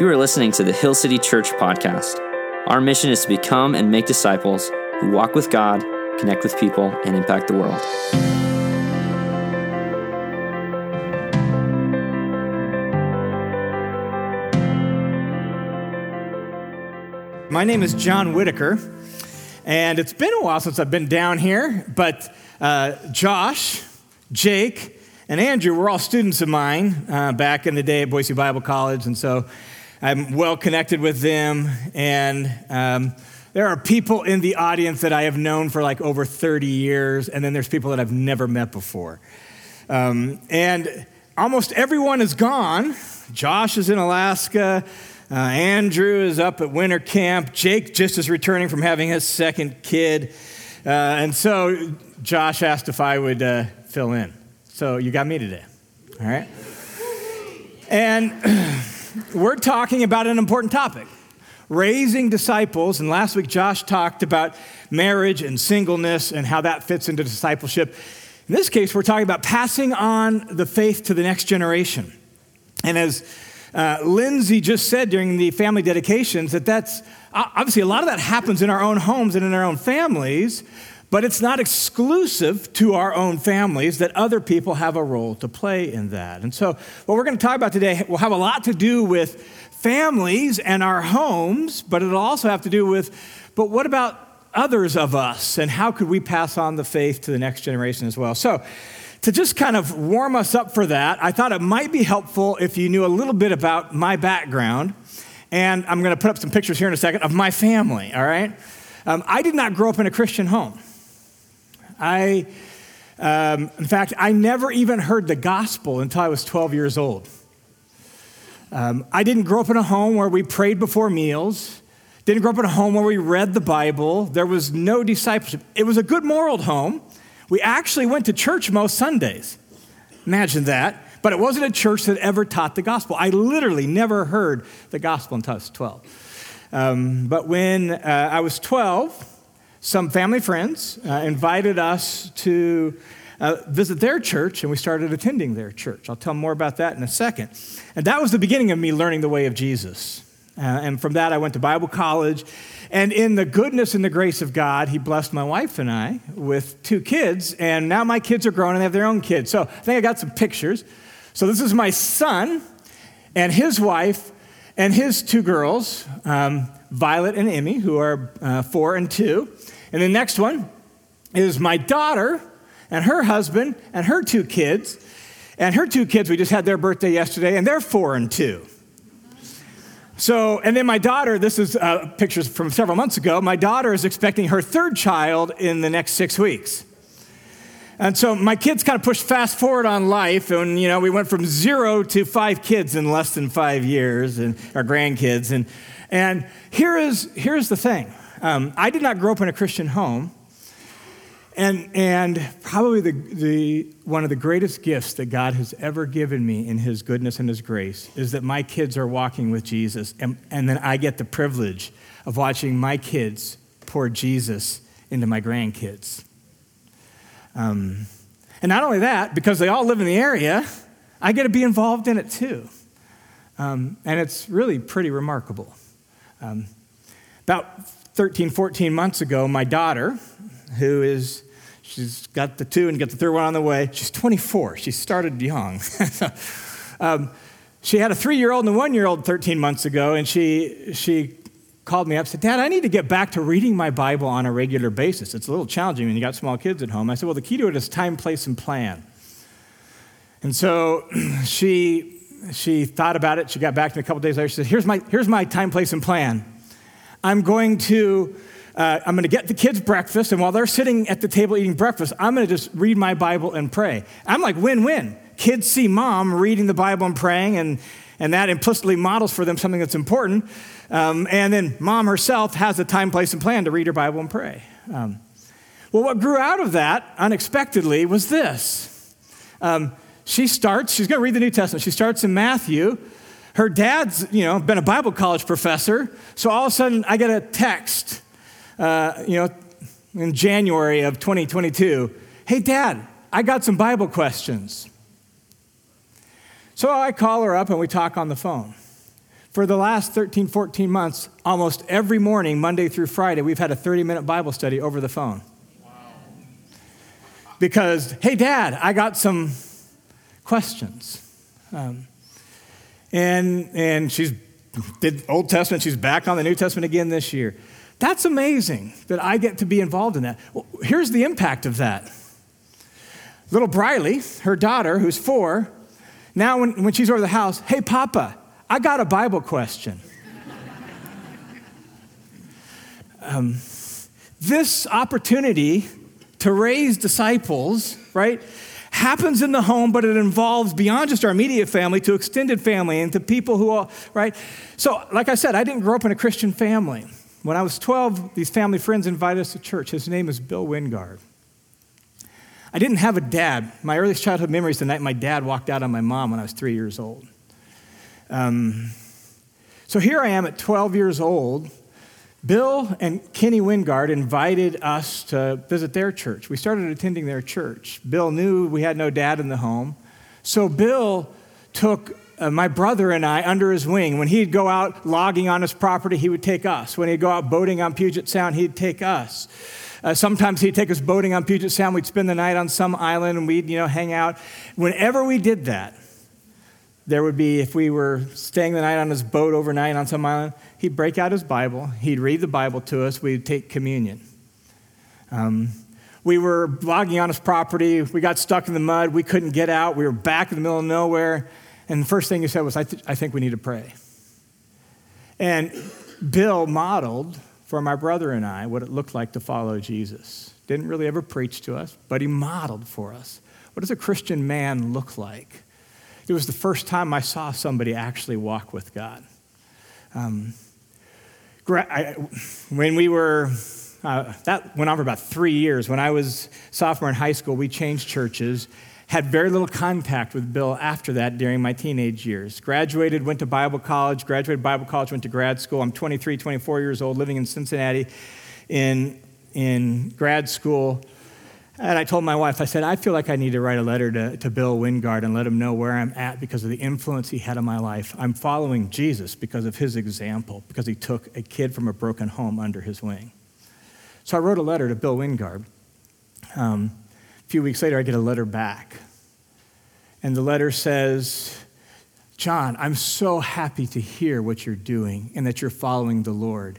You are listening to the Hill City Church podcast. Our mission is to become and make disciples who walk with God, connect with people, and impact the world. My name is John Whitaker, and it's been a while since I've been down here, but uh, Josh, Jake, and Andrew were all students of mine uh, back in the day at Boise Bible College, and so I'm well connected with them. And um, there are people in the audience that I have known for like over 30 years, and then there's people that I've never met before. Um, and almost everyone is gone. Josh is in Alaska. Uh, Andrew is up at winter camp. Jake just is returning from having his second kid. Uh, and so Josh asked if I would uh, fill in. So you got me today. All right? And we're talking about an important topic raising disciples. And last week, Josh talked about marriage and singleness and how that fits into discipleship. In this case, we're talking about passing on the faith to the next generation. And as uh, Lindsay just said during the family dedications, that that's obviously a lot of that happens in our own homes and in our own families, but it's not exclusive to our own families, that other people have a role to play in that. And so, what we're going to talk about today will have a lot to do with families and our homes, but it'll also have to do with, but what about others of us, and how could we pass on the faith to the next generation as well? So, to just kind of warm us up for that, I thought it might be helpful if you knew a little bit about my background. And I'm going to put up some pictures here in a second of my family, all right? Um, I did not grow up in a Christian home. I, um, in fact, I never even heard the gospel until I was 12 years old. Um, I didn't grow up in a home where we prayed before meals. Didn't grow up in a home where we read the Bible. There was no discipleship. It was a good moral home. We actually went to church most Sundays. Imagine that. But it wasn't a church that ever taught the gospel. I literally never heard the gospel until I was 12. Um, but when uh, I was 12, some family friends uh, invited us to uh, visit their church, and we started attending their church. I'll tell more about that in a second. And that was the beginning of me learning the way of Jesus. Uh, and from that, I went to Bible college. And in the goodness and the grace of God, He blessed my wife and I with two kids. And now my kids are grown and they have their own kids. So I think I got some pictures. So this is my son and his wife and his two girls, um, Violet and Emmy, who are uh, four and two. And the next one is my daughter and her husband and her two kids. And her two kids, we just had their birthday yesterday, and they're four and two. So, and then my daughter, this is uh, pictures from several months ago. My daughter is expecting her third child in the next six weeks. And so my kids kind of pushed fast forward on life, and you know, we went from zero to five kids in less than five years, and our grandkids. And, and here is, here's the thing um, I did not grow up in a Christian home. And, and probably the, the, one of the greatest gifts that God has ever given me in His goodness and His grace is that my kids are walking with Jesus, and, and then I get the privilege of watching my kids pour Jesus into my grandkids. Um, and not only that, because they all live in the area, I get to be involved in it too. Um, and it's really pretty remarkable. Um, about 13, 14 months ago, my daughter, who is, she's got the two and got the third one on the way, she's 24. She started young. um, she had a three year old and a one year old 13 months ago, and she, she called me up said, Dad, I need to get back to reading my Bible on a regular basis. It's a little challenging when you got small kids at home. I said, Well, the key to it is time, place, and plan. And so she, she thought about it. She got back to me a couple days later. She said, Here's my, here's my time, place, and plan. I'm going to uh, I'm going to get the kids breakfast, and while they're sitting at the table eating breakfast, I'm going to just read my Bible and pray. I'm like win win. Kids see mom reading the Bible and praying, and, and that implicitly models for them something that's important. Um, and then mom herself has a time, place, and plan to read her Bible and pray. Um, well, what grew out of that unexpectedly was this. Um, she starts, she's going to read the New Testament. She starts in Matthew her dad's, you know, been a Bible college professor. So all of a sudden, I get a text, uh, you know, in January of 2022. Hey, Dad, I got some Bible questions. So I call her up and we talk on the phone. For the last 13, 14 months, almost every morning, Monday through Friday, we've had a 30 minute Bible study over the phone. Wow. Because, hey, Dad, I got some questions. Um, and, and she's did Old Testament, she's back on the New Testament again this year. That's amazing that I get to be involved in that. Well, here's the impact of that. Little Briley, her daughter, who's four, now when, when she's over the house, hey, Papa, I got a Bible question. um, this opportunity to raise disciples, right, happens in the home, but it involves beyond just our immediate family to extended family and to people who are, right? So, like I said, I didn't grow up in a Christian family. When I was 12, these family friends invited us to church. His name is Bill Wingard. I didn't have a dad. My earliest childhood memory is the night my dad walked out on my mom when I was three years old. Um, so here I am at 12 years old. Bill and Kenny Wingard invited us to visit their church. We started attending their church. Bill knew we had no dad in the home. So Bill took uh, my brother and I under his wing. When he'd go out logging on his property, he would take us. When he'd go out boating on Puget Sound, he'd take us. Uh, sometimes he'd take us boating on Puget Sound. We'd spend the night on some island and we'd, you know, hang out. Whenever we did that, there would be, if we were staying the night on his boat overnight on some island, he'd break out his Bible. He'd read the Bible to us. We'd take communion. Um, we were logging on his property. We got stuck in the mud. We couldn't get out. We were back in the middle of nowhere. And the first thing he said was, I, th- I think we need to pray. And Bill modeled for my brother and I what it looked like to follow Jesus. Didn't really ever preach to us, but he modeled for us. What does a Christian man look like? It was the first time I saw somebody actually walk with God. Um, I, when we were, uh, that went on for about three years. When I was sophomore in high school, we changed churches had very little contact with Bill after that during my teenage years. Graduated, went to Bible college, graduated Bible college, went to grad school. I'm 23, 24 years old, living in Cincinnati in, in grad school. And I told my wife, I said, I feel like I need to write a letter to, to Bill Wingard and let him know where I'm at because of the influence he had on my life. I'm following Jesus because of his example, because he took a kid from a broken home under his wing. So I wrote a letter to Bill Wingard. Um, few weeks later, I get a letter back. And the letter says, John, I'm so happy to hear what you're doing and that you're following the Lord.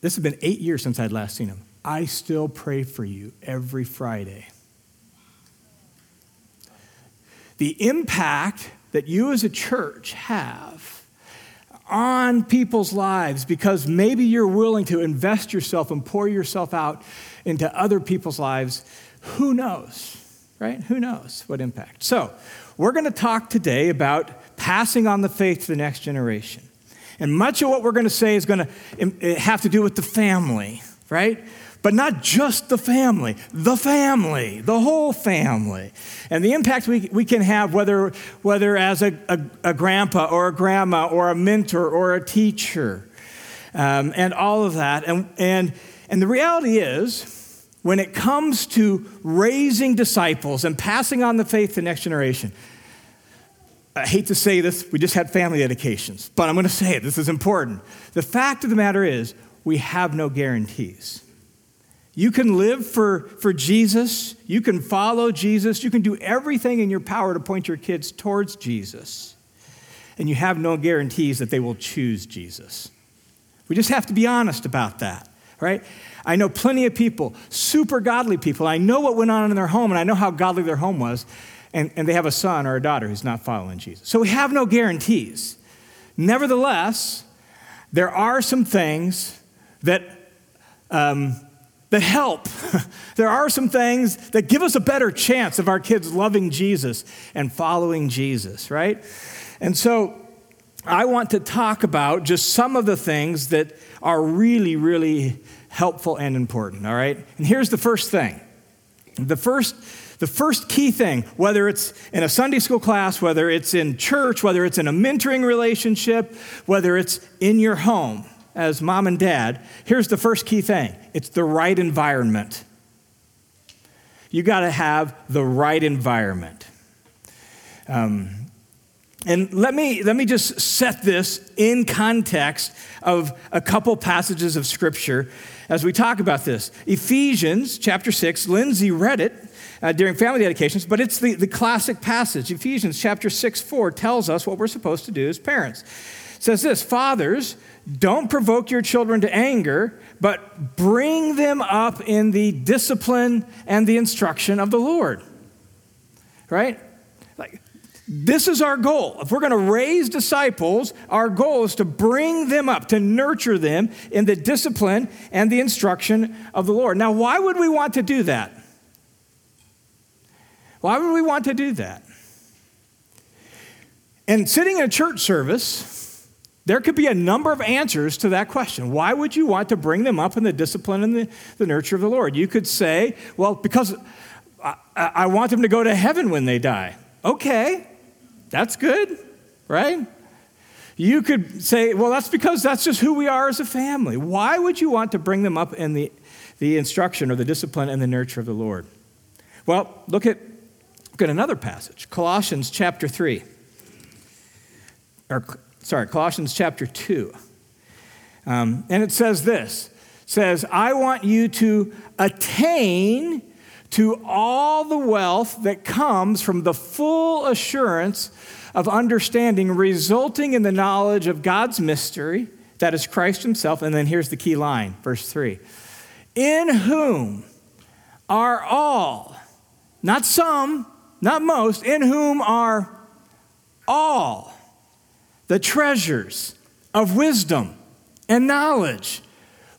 This has been eight years since I'd last seen him. I still pray for you every Friday. The impact that you as a church have on people's lives because maybe you're willing to invest yourself and pour yourself out into other people's lives who knows, right? Who knows what impact? So, we're going to talk today about passing on the faith to the next generation. And much of what we're going to say is going to have to do with the family, right? But not just the family, the family, the whole family. And the impact we, we can have, whether, whether as a, a, a grandpa or a grandma or a mentor or a teacher, um, and all of that. And, and, and the reality is, when it comes to raising disciples and passing on the faith to the next generation, I hate to say this, we just had family dedications, but I'm going to say it. This is important. The fact of the matter is, we have no guarantees. You can live for, for Jesus, you can follow Jesus, you can do everything in your power to point your kids towards Jesus, and you have no guarantees that they will choose Jesus. We just have to be honest about that, right? I know plenty of people, super godly people. I know what went on in their home, and I know how godly their home was, and, and they have a son or a daughter who's not following Jesus. So we have no guarantees. Nevertheless, there are some things that, um, that help. there are some things that give us a better chance of our kids loving Jesus and following Jesus, right? And so I want to talk about just some of the things that are really, really helpful and important, all right? And here's the first thing. The first the first key thing, whether it's in a Sunday school class, whether it's in church, whether it's in a mentoring relationship, whether it's in your home as mom and dad, here's the first key thing it's the right environment. You got to have the right environment. Um, And let me, let me just set this in context of a couple passages of Scripture as we talk about this. Ephesians chapter 6, Lindsay read it uh, during family dedications, but it's the, the classic passage. Ephesians chapter 6, 4 tells us what we're supposed to do as parents. It says this Fathers, don't provoke your children to anger, but bring them up in the discipline and the instruction of the Lord. Right? This is our goal. If we're going to raise disciples, our goal is to bring them up, to nurture them in the discipline and the instruction of the Lord. Now, why would we want to do that? Why would we want to do that? And sitting in a church service, there could be a number of answers to that question. Why would you want to bring them up in the discipline and the, the nurture of the Lord? You could say, well, because I, I want them to go to heaven when they die. Okay, that's good, right? You could say, well, that's because that's just who we are as a family. Why would you want to bring them up in the, the instruction or the discipline and the nurture of the Lord? Well, look at, look at another passage Colossians chapter 3. Or, sorry, Colossians chapter 2. Um, and it says this says, I want you to attain to all the wealth that comes from the full assurance of understanding resulting in the knowledge of God's mystery, that is Christ Himself. And then here's the key line, verse 3 In whom are all, not some, not most, in whom are all the treasures of wisdom and knowledge.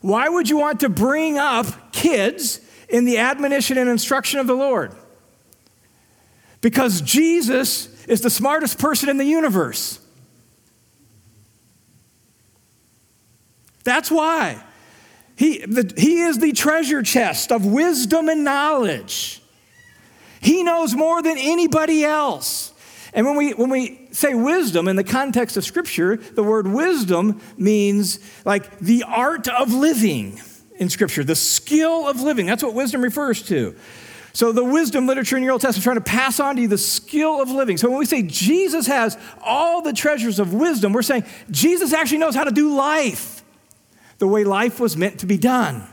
Why would you want to bring up kids in the admonition and instruction of the Lord. Because Jesus is the smartest person in the universe. That's why. He, the, he is the treasure chest of wisdom and knowledge. He knows more than anybody else. And when we, when we say wisdom in the context of Scripture, the word wisdom means like the art of living in Scripture, the skill of living. That's what wisdom refers to. So, the wisdom literature in your Old Testament is trying to pass on to you the skill of living. So, when we say Jesus has all the treasures of wisdom, we're saying Jesus actually knows how to do life the way life was meant to be done.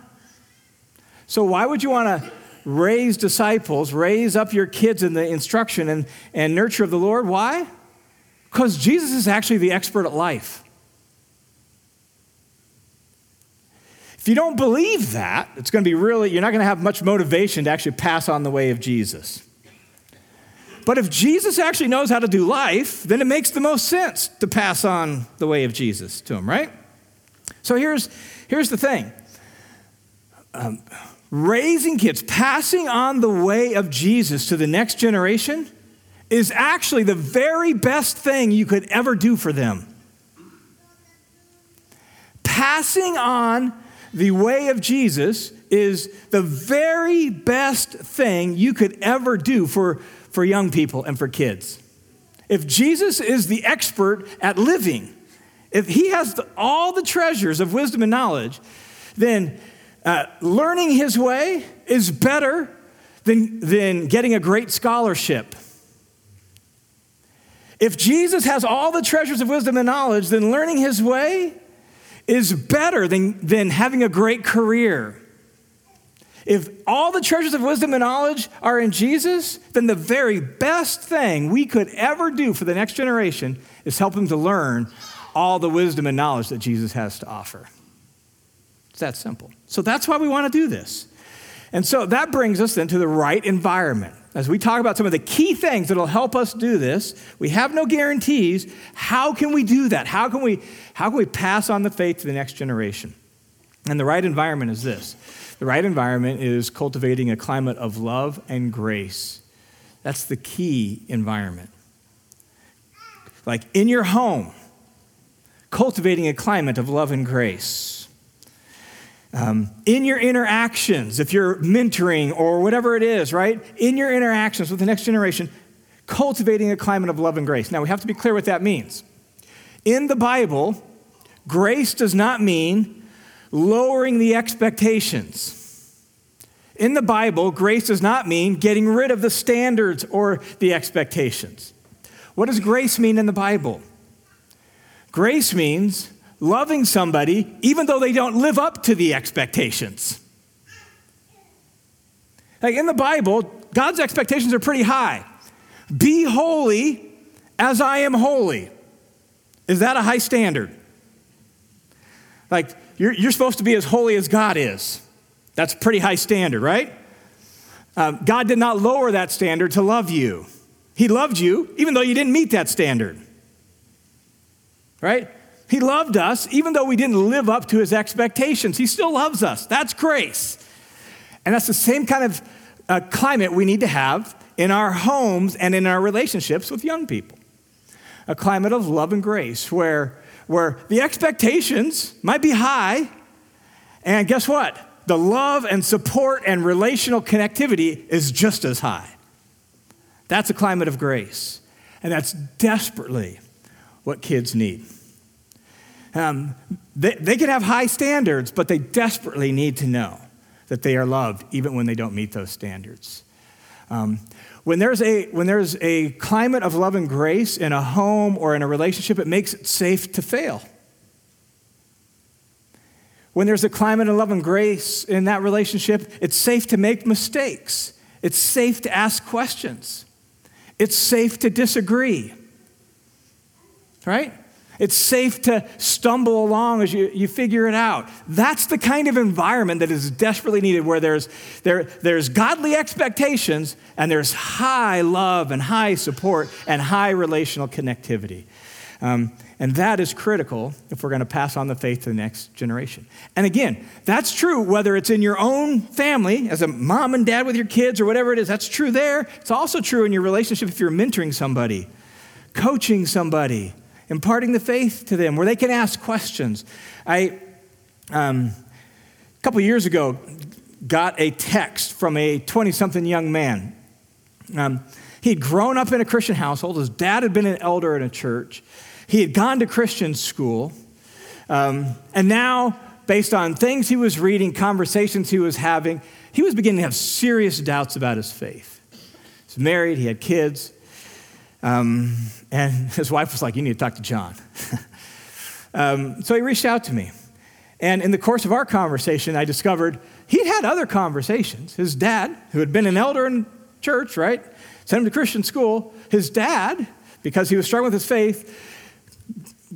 So, why would you want to raise disciples, raise up your kids in the instruction and, and nurture of the Lord? Why? Because Jesus is actually the expert at life. You don't believe that, it's going to be really, you're not going to have much motivation to actually pass on the way of Jesus. But if Jesus actually knows how to do life, then it makes the most sense to pass on the way of Jesus to him, right? So here's, here's the thing um, raising kids, passing on the way of Jesus to the next generation is actually the very best thing you could ever do for them. Passing on the way of Jesus is the very best thing you could ever do for, for young people and for kids. If Jesus is the expert at living, if he has the, all the treasures of wisdom and knowledge, then uh, learning his way is better than, than getting a great scholarship. If Jesus has all the treasures of wisdom and knowledge, then learning his way is better than, than having a great career. If all the treasures of wisdom and knowledge are in Jesus, then the very best thing we could ever do for the next generation is help them to learn all the wisdom and knowledge that Jesus has to offer. It's that simple. So that's why we want to do this. And so that brings us then to the right environment. As we talk about some of the key things that'll help us do this, we have no guarantees. How can we do that? How can we, how can we pass on the faith to the next generation? And the right environment is this the right environment is cultivating a climate of love and grace. That's the key environment. Like in your home, cultivating a climate of love and grace um, in your interactions, if you're mentoring or whatever it is, right? In your interactions with the next generation, cultivating a climate of love and grace. Now, we have to be clear what that means. In the Bible, grace does not mean lowering the expectations. In the Bible, grace does not mean getting rid of the standards or the expectations. What does grace mean in the Bible? Grace means loving somebody even though they don't live up to the expectations. Like in the Bible, God's expectations are pretty high. Be holy as I am holy. Is that a high standard? Like, you're, you're supposed to be as holy as God is. That's a pretty high standard, right? Um, God did not lower that standard to love you. He loved you even though you didn't meet that standard. Right? He loved us even though we didn't live up to his expectations. He still loves us. That's grace. And that's the same kind of uh, climate we need to have in our homes and in our relationships with young people. A climate of love and grace where, where the expectations might be high, and guess what? The love and support and relational connectivity is just as high. That's a climate of grace. And that's desperately what kids need. Um, they, they can have high standards, but they desperately need to know that they are loved, even when they don't meet those standards. Um, when, there's a, when there's a climate of love and grace in a home or in a relationship, it makes it safe to fail. When there's a climate of love and grace in that relationship, it's safe to make mistakes. It's safe to ask questions. It's safe to disagree. Right? It's safe to stumble along as you, you figure it out. That's the kind of environment that is desperately needed where there's, there, there's godly expectations and there's high love and high support and high relational connectivity. Um, and that is critical if we're going to pass on the faith to the next generation. And again, that's true whether it's in your own family, as a mom and dad with your kids or whatever it is, that's true there. It's also true in your relationship if you're mentoring somebody, coaching somebody, imparting the faith to them where they can ask questions. I, um, a couple years ago, got a text from a 20 something young man. Um, he'd grown up in a Christian household. His dad had been an elder in a church. He had gone to Christian school. Um, and now, based on things he was reading, conversations he was having, he was beginning to have serious doubts about his faith. He's married, he had kids. Um, and his wife was like, You need to talk to John. um, so he reached out to me. And in the course of our conversation, I discovered he'd had other conversations. His dad, who had been an elder in church, right, sent him to Christian school. His dad, because he was struggling with his faith,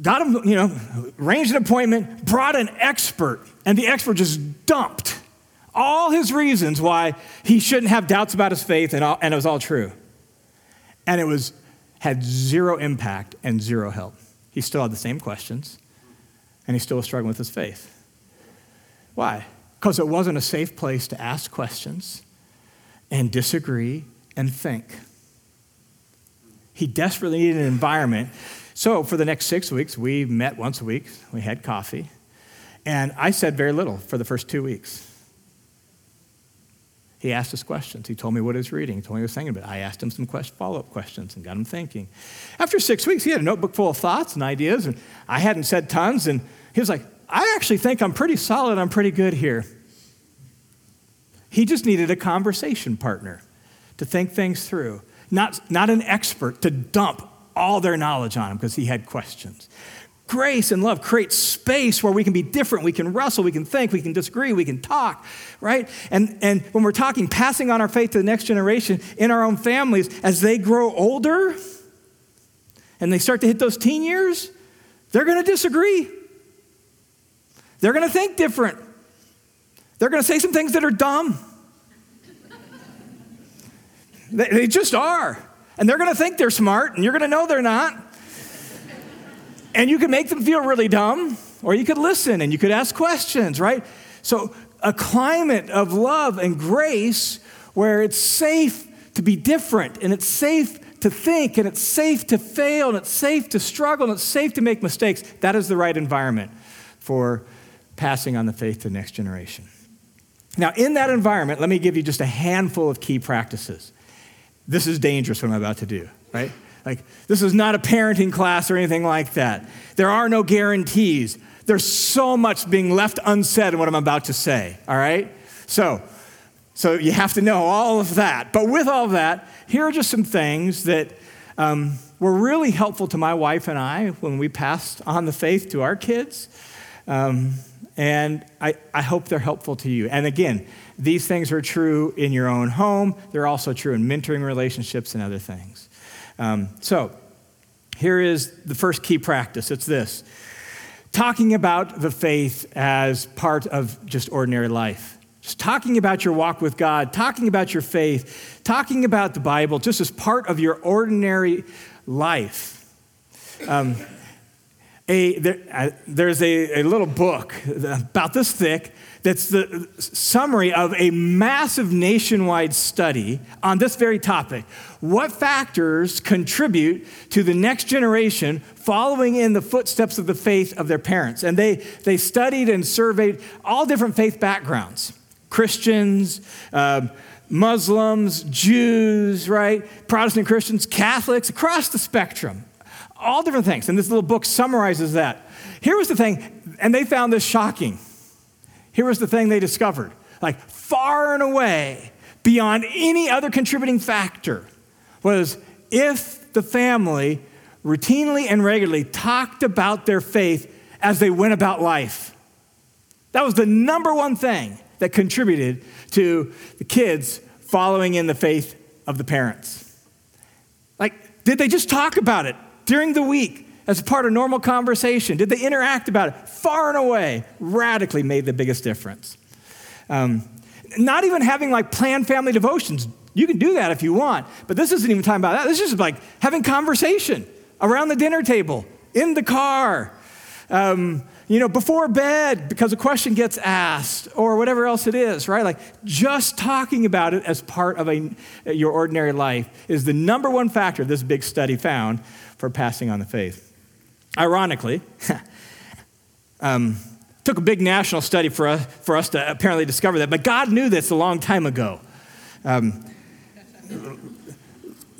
got him, you know, arranged an appointment, brought an expert, and the expert just dumped all his reasons why he shouldn't have doubts about his faith, and, all, and it was all true. And it was had zero impact and zero help. He still had the same questions, and he still was struggling with his faith. Why? Because it wasn't a safe place to ask questions and disagree and think. He desperately needed an environment. So, for the next six weeks, we met once a week. We had coffee. And I said very little for the first two weeks. He asked us questions. He told me what he was reading. He told me what he was thinking about. I asked him some follow up questions and got him thinking. After six weeks, he had a notebook full of thoughts and ideas, and I hadn't said tons. And he was like, I actually think I'm pretty solid. I'm pretty good here. He just needed a conversation partner to think things through, not, not an expert to dump all their knowledge on him because he had questions grace and love creates space where we can be different. We can wrestle, we can think, we can disagree, we can talk, right? And, and when we're talking, passing on our faith to the next generation in our own families, as they grow older and they start to hit those teen years, they're going to disagree. They're going to think different. They're going to say some things that are dumb. they, they just are. And they're going to think they're smart, and you're going to know they're not. And you could make them feel really dumb, or you could listen and you could ask questions, right? So, a climate of love and grace where it's safe to be different and it's safe to think and it's safe to fail and it's safe to struggle and it's safe to make mistakes. That is the right environment for passing on the faith to the next generation. Now, in that environment, let me give you just a handful of key practices. This is dangerous what I'm about to do, right? Like, this is not a parenting class or anything like that. There are no guarantees. There's so much being left unsaid in what I'm about to say, all right? So, so you have to know all of that. But with all that, here are just some things that um, were really helpful to my wife and I when we passed on the faith to our kids. Um, and I, I hope they're helpful to you. And again, these things are true in your own home, they're also true in mentoring relationships and other things. Um, so, here is the first key practice it's this talking about the faith as part of just ordinary life. Just talking about your walk with God, talking about your faith, talking about the Bible, just as part of your ordinary life. Um, a, there, uh, there's a, a little book about this thick that's the summary of a massive nationwide study on this very topic. What factors contribute to the next generation following in the footsteps of the faith of their parents? And they, they studied and surveyed all different faith backgrounds Christians, uh, Muslims, Jews, right? Protestant Christians, Catholics, across the spectrum all different things. And this little book summarizes that. Here was the thing, and they found this shocking. Here was the thing they discovered like, far and away, beyond any other contributing factor, was if the family routinely and regularly talked about their faith as they went about life. That was the number one thing that contributed to the kids following in the faith of the parents. Like, did they just talk about it? during the week as part of normal conversation? Did they interact about it? Far and away, radically made the biggest difference. Um, not even having like planned family devotions. You can do that if you want, but this isn't even talking about that. This is just like having conversation around the dinner table, in the car, um, you know, before bed because a question gets asked or whatever else it is, right? Like just talking about it as part of a, your ordinary life is the number one factor this big study found for passing on the faith. Ironically, um, took a big national study for us, for us to apparently discover that, but God knew this a long time ago. Um,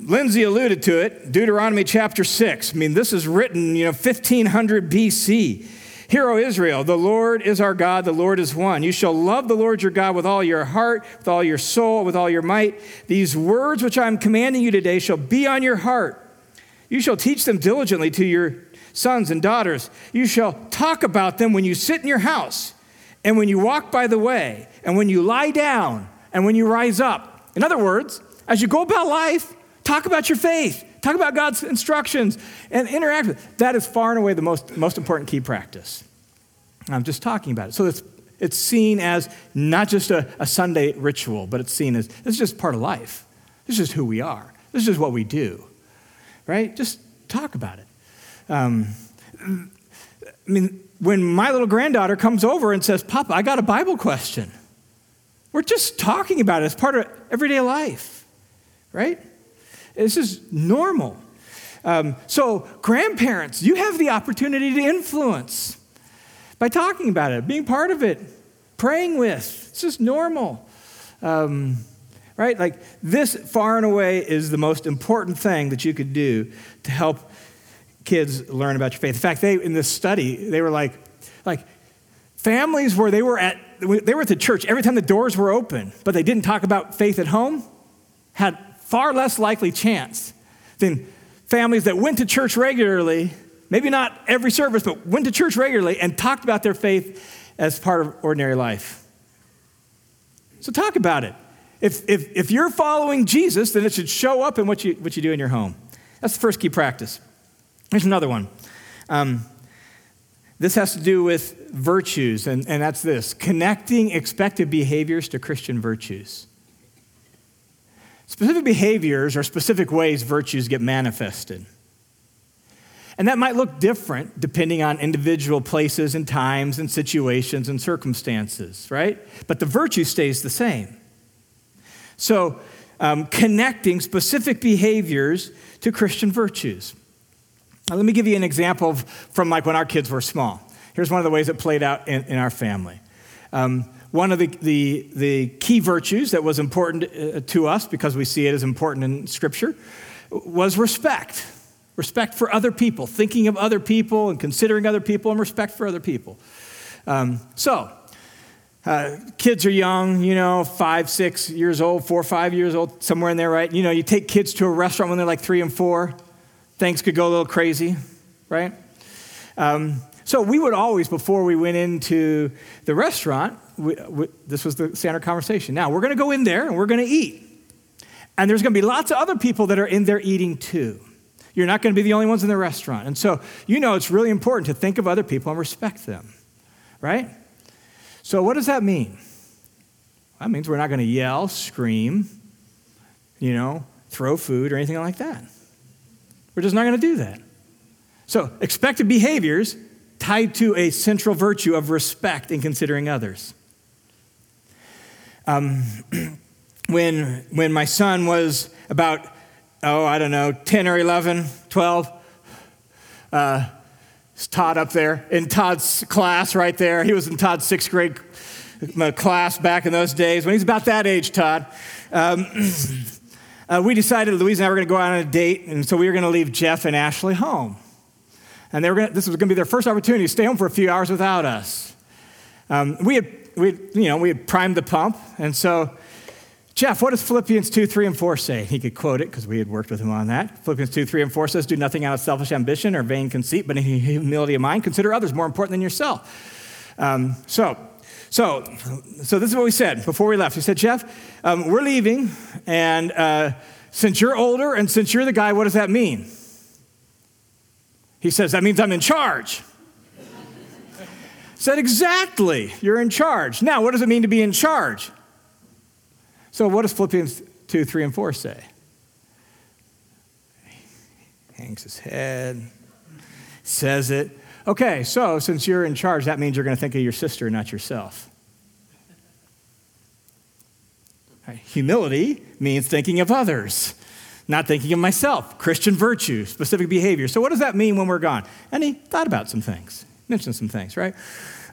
Lindsay alluded to it, Deuteronomy chapter 6. I mean, this is written, you know, 1500 BC. Hear, O Israel, the Lord is our God, the Lord is one. You shall love the Lord your God with all your heart, with all your soul, with all your might. These words which I am commanding you today shall be on your heart. You shall teach them diligently to your sons and daughters. You shall talk about them when you sit in your house, and when you walk by the way, and when you lie down, and when you rise up. In other words, as you go about life, talk about your faith, talk about God's instructions, and interact with. That is far and away the most, most important key practice. I'm just talking about it. So it's, it's seen as not just a, a Sunday ritual, but it's seen as is just part of life. This is who we are. This is what we do right? Just talk about it. Um, I mean, when my little granddaughter comes over and says, Papa, I got a Bible question, we're just talking about it as part of everyday life, right? This is normal. Um, so, grandparents, you have the opportunity to influence by talking about it, being part of it, praying with. It's just normal. Um, right? Like this far and away is the most important thing that you could do to help kids learn about your faith. In fact, they in this study, they were like, like families where they were at they were at the church every time the doors were open, but they didn't talk about faith at home, had far less likely chance than families that went to church regularly, maybe not every service, but went to church regularly and talked about their faith as part of ordinary life. So talk about it. If, if, if you're following Jesus, then it should show up in what you, what you do in your home. That's the first key practice. Here's another one. Um, this has to do with virtues, and, and that's this connecting expected behaviors to Christian virtues. Specific behaviors are specific ways virtues get manifested. And that might look different depending on individual places and times and situations and circumstances, right? But the virtue stays the same. So, um, connecting specific behaviors to Christian virtues. Now, let me give you an example of, from like when our kids were small. Here's one of the ways it played out in, in our family. Um, one of the, the, the, key virtues that was important uh, to us, because we see it as important in Scripture, was respect. Respect for other people, thinking of other people and considering other people, and respect for other people. Um, so, uh, kids are young, you know, five, six years old, four, five years old, somewhere in there, right? You know, you take kids to a restaurant when they're like three and four. Things could go a little crazy, right? Um, so we would always, before we went into the restaurant, we, we, this was the standard conversation. Now, we're going to go in there and we're going to eat. And there's going to be lots of other people that are in there eating too. You're not going to be the only ones in the restaurant. And so, you know, it's really important to think of other people and respect them, right? So, what does that mean? That means we're not going to yell, scream, you know, throw food or anything like that. We're just not going to do that. So, expected behaviors tied to a central virtue of respect in considering others. Um, when, when my son was about, oh, I don't know, 10 or 11, 12, uh, Todd up there in Todd's class right there. He was in Todd's sixth grade uh, class back in those days. When he's about that age, Todd, um, uh, we decided Louise and I were going to go out on a date, and so we were going to leave Jeff and Ashley home. And they were gonna, this was going to be their first opportunity to stay home for a few hours without us. Um, we, had, we, had, you know, we had primed the pump, and so Jeff, what does Philippians 2, 3, and 4 say? He could quote it because we had worked with him on that. Philippians 2, 3, and 4 says, Do nothing out of selfish ambition or vain conceit, but in humility of mind, consider others more important than yourself. Um, so, so, so this is what we said before we left. We said, Jeff, um, we're leaving, and uh, since you're older and since you're the guy, what does that mean? He says, That means I'm in charge. said, Exactly, you're in charge. Now, what does it mean to be in charge? So, what does Philippians 2, 3, and 4 say? Hangs his head, says it. Okay, so since you're in charge, that means you're going to think of your sister, not yourself. Right. Humility means thinking of others, not thinking of myself. Christian virtue, specific behavior. So, what does that mean when we're gone? And he thought about some things, mentioned some things, right?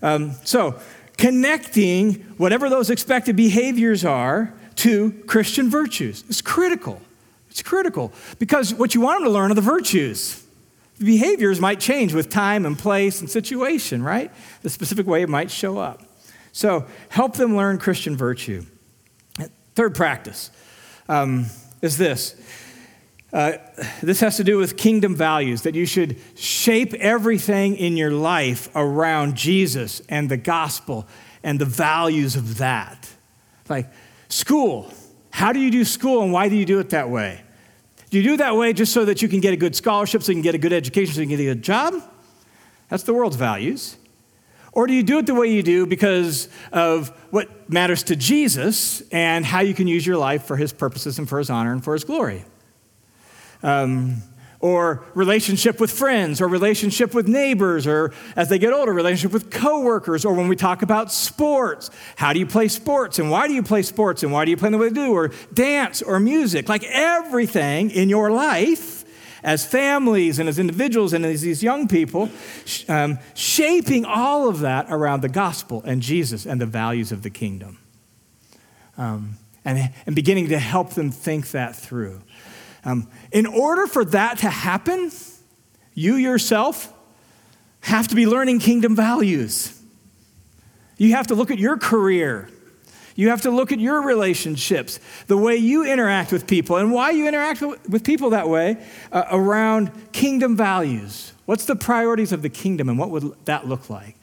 Um, so, connecting whatever those expected behaviors are to Christian virtues. It's critical. It's critical because what you want them to learn are the virtues. Behaviors might change with time and place and situation, right? The specific way it might show up. So help them learn Christian virtue. Third practice um, is this. Uh, this has to do with kingdom values, that you should shape everything in your life around Jesus and the gospel and the values of that. Like, School. How do you do school and why do you do it that way? Do you do that way just so that you can get a good scholarship, so you can get a good education, so you can get a good job? That's the world's values. Or do you do it the way you do because of what matters to Jesus and how you can use your life for his purposes and for his honor and for his glory? Um, or relationship with friends, or relationship with neighbors, or as they get older, relationship with coworkers, or when we talk about sports. How do you play sports, and why do you play sports, and why do you play the way you do, or dance, or music? Like everything in your life, as families and as individuals and as these young people, um, shaping all of that around the gospel and Jesus and the values of the kingdom. Um, and, and beginning to help them think that through. Um, in order for that to happen, you yourself have to be learning kingdom values. You have to look at your career. You have to look at your relationships, the way you interact with people, and why you interact with people that way uh, around kingdom values. What's the priorities of the kingdom, and what would that look like?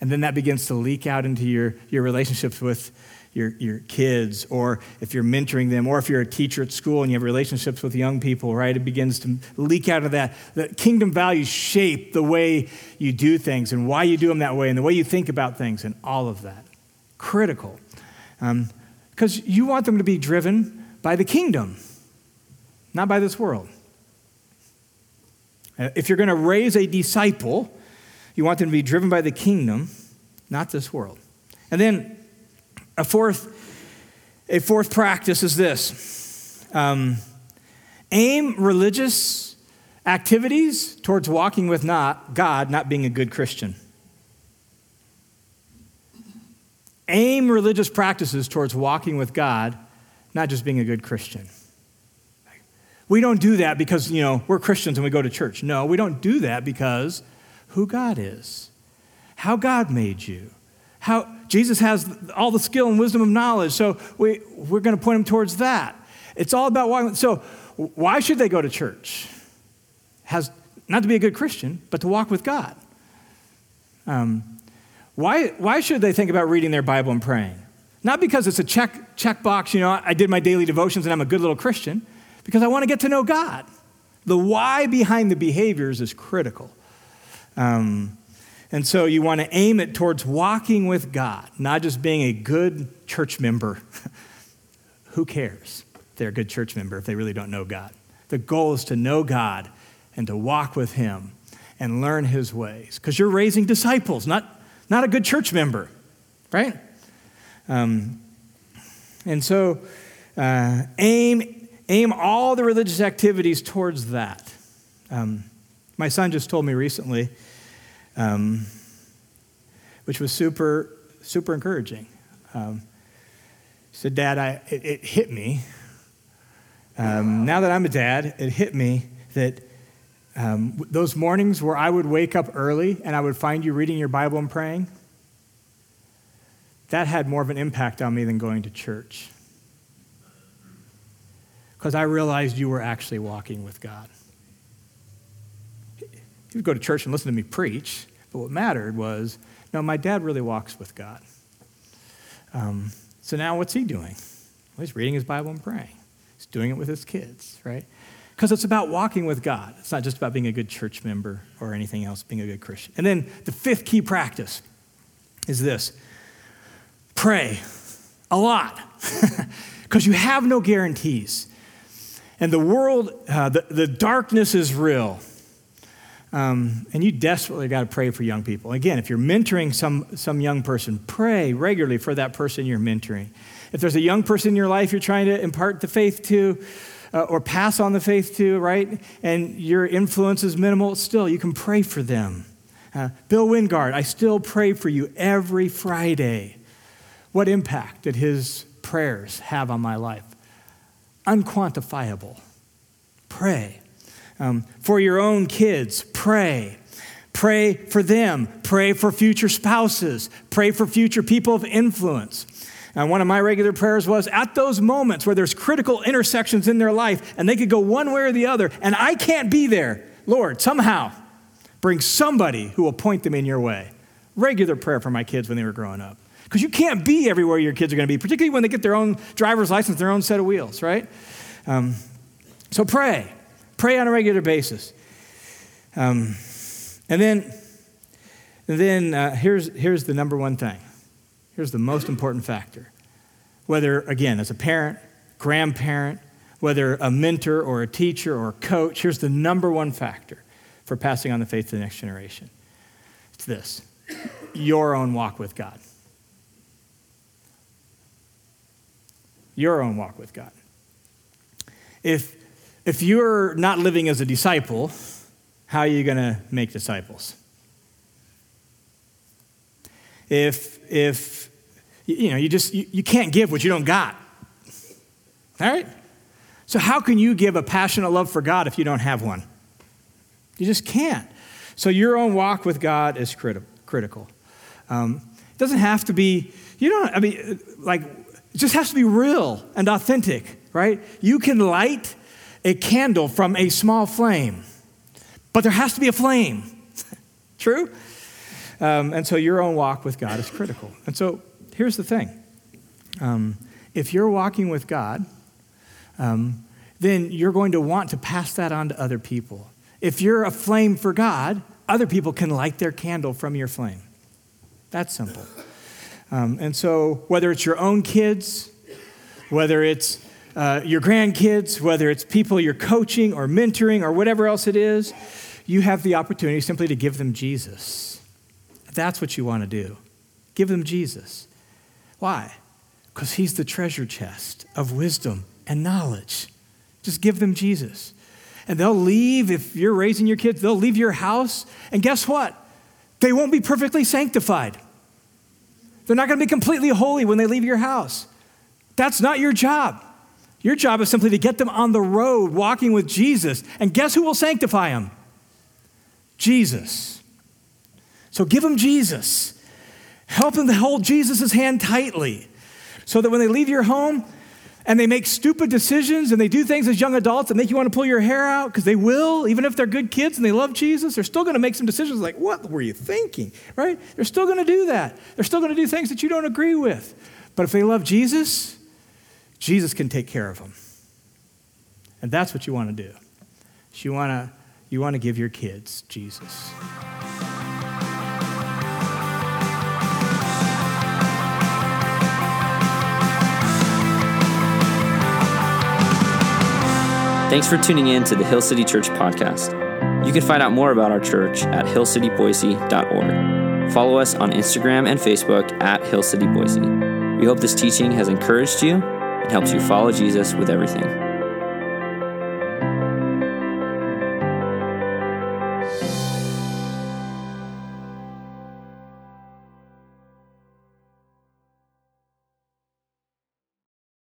And then that begins to leak out into your, your relationships with your, your kids, or if you're mentoring them, or if you're a teacher at school and you have relationships with young people, right? It begins to leak out of that. The kingdom values shape the way you do things and why you do them that way and the way you think about things and all of that. Critical. Because um, you want them to be driven by the kingdom, not by this world. Uh, if you're going to raise a disciple, you want them to be driven by the kingdom, not this world. And then a fourth, a fourth practice is this um, aim religious activities towards walking with not God, not being a good Christian. Aim religious practices towards walking with God, not just being a good Christian. We don't do that because, you know, we're Christians and we go to church. No, we don't do that because who God is, how God made you, how Jesus has all the skill and wisdom of knowledge, so we, we're going to point him towards that. It's all about why. So, why should they go to church? has not to be a good Christian, but to walk with God. Um, why, why should they think about reading their Bible and praying? Not because it's a check, check box, you know, I did my daily devotions and I'm a good little Christian, because I want to get to know God. The why behind the behaviors is critical. Um, and so you want to aim it towards walking with God, not just being a good church member. Who cares if they're a good church member if they really don't know God? The goal is to know God and to walk with Him and learn His ways. Because you're raising disciples, not, not a good church member, right? Um, and so uh, aim, aim all the religious activities towards that. Um, my son just told me recently, um, which was super, super encouraging. Um, said, Dad, I, it, it hit me. Um, now that I'm a dad, it hit me that um, those mornings where I would wake up early and I would find you reading your Bible and praying, that had more of an impact on me than going to church. Because I realized you were actually walking with God. You would go to church and listen to me preach, but what mattered was no, my dad really walks with God. Um, so now what's he doing? Well, he's reading his Bible and praying. He's doing it with his kids, right? Because it's about walking with God. It's not just about being a good church member or anything else, being a good Christian. And then the fifth key practice is this pray a lot, because you have no guarantees. And the world, uh, the, the darkness is real. Um, and you desperately got to pray for young people. Again, if you're mentoring some, some young person, pray regularly for that person you're mentoring. If there's a young person in your life you're trying to impart the faith to uh, or pass on the faith to, right, and your influence is minimal, still, you can pray for them. Uh, Bill Wingard, I still pray for you every Friday. What impact did his prayers have on my life? Unquantifiable. Pray. Um, for your own kids, pray. Pray for them. Pray for future spouses. Pray for future people of influence. And one of my regular prayers was at those moments where there's critical intersections in their life and they could go one way or the other, and I can't be there, Lord, somehow bring somebody who will point them in your way. Regular prayer for my kids when they were growing up. Because you can't be everywhere your kids are going to be, particularly when they get their own driver's license, their own set of wheels, right? Um, so pray. Pray on a regular basis. Um, and then, and then uh, here's, here's the number one thing. Here's the most important factor. Whether, again, as a parent, grandparent, whether a mentor or a teacher or a coach, here's the number one factor for passing on the faith to the next generation. It's this your own walk with God. Your own walk with God. If if you're not living as a disciple, how are you going to make disciples? If, if you know, you just, you, you can't give what you don't got. All right? So, how can you give a passionate love for God if you don't have one? You just can't. So, your own walk with God is criti- critical. Um, it doesn't have to be, you don't, I mean, like, it just has to be real and authentic, right? You can light a candle from a small flame, but there has to be a flame. True? Um, and so your own walk with God is critical. And so here's the thing um, if you're walking with God, um, then you're going to want to pass that on to other people. If you're a flame for God, other people can light their candle from your flame. That's simple. Um, and so, whether it's your own kids, whether it's uh, your grandkids, whether it's people you're coaching or mentoring or whatever else it is, you have the opportunity simply to give them Jesus. That's what you want to do. Give them Jesus. Why? Because he's the treasure chest of wisdom and knowledge. Just give them Jesus. And they'll leave, if you're raising your kids, they'll leave your house. And guess what? They won't be perfectly sanctified. They're not going to be completely holy when they leave your house. That's not your job. Your job is simply to get them on the road walking with Jesus. And guess who will sanctify them? Jesus. So give them Jesus. Help them to hold Jesus' hand tightly so that when they leave your home, and they make stupid decisions and they do things as young adults that make you want to pull your hair out because they will, even if they're good kids and they love Jesus, they're still going to make some decisions like, what were you thinking? Right? They're still going to do that. They're still going to do things that you don't agree with. But if they love Jesus, Jesus can take care of them. And that's what you want to do. You want to, you want to give your kids Jesus. Thanks for tuning in to the Hill City Church podcast. You can find out more about our church at hillcityboise.org. Follow us on Instagram and Facebook at Hill City Boise. We hope this teaching has encouraged you and helps you follow Jesus with everything.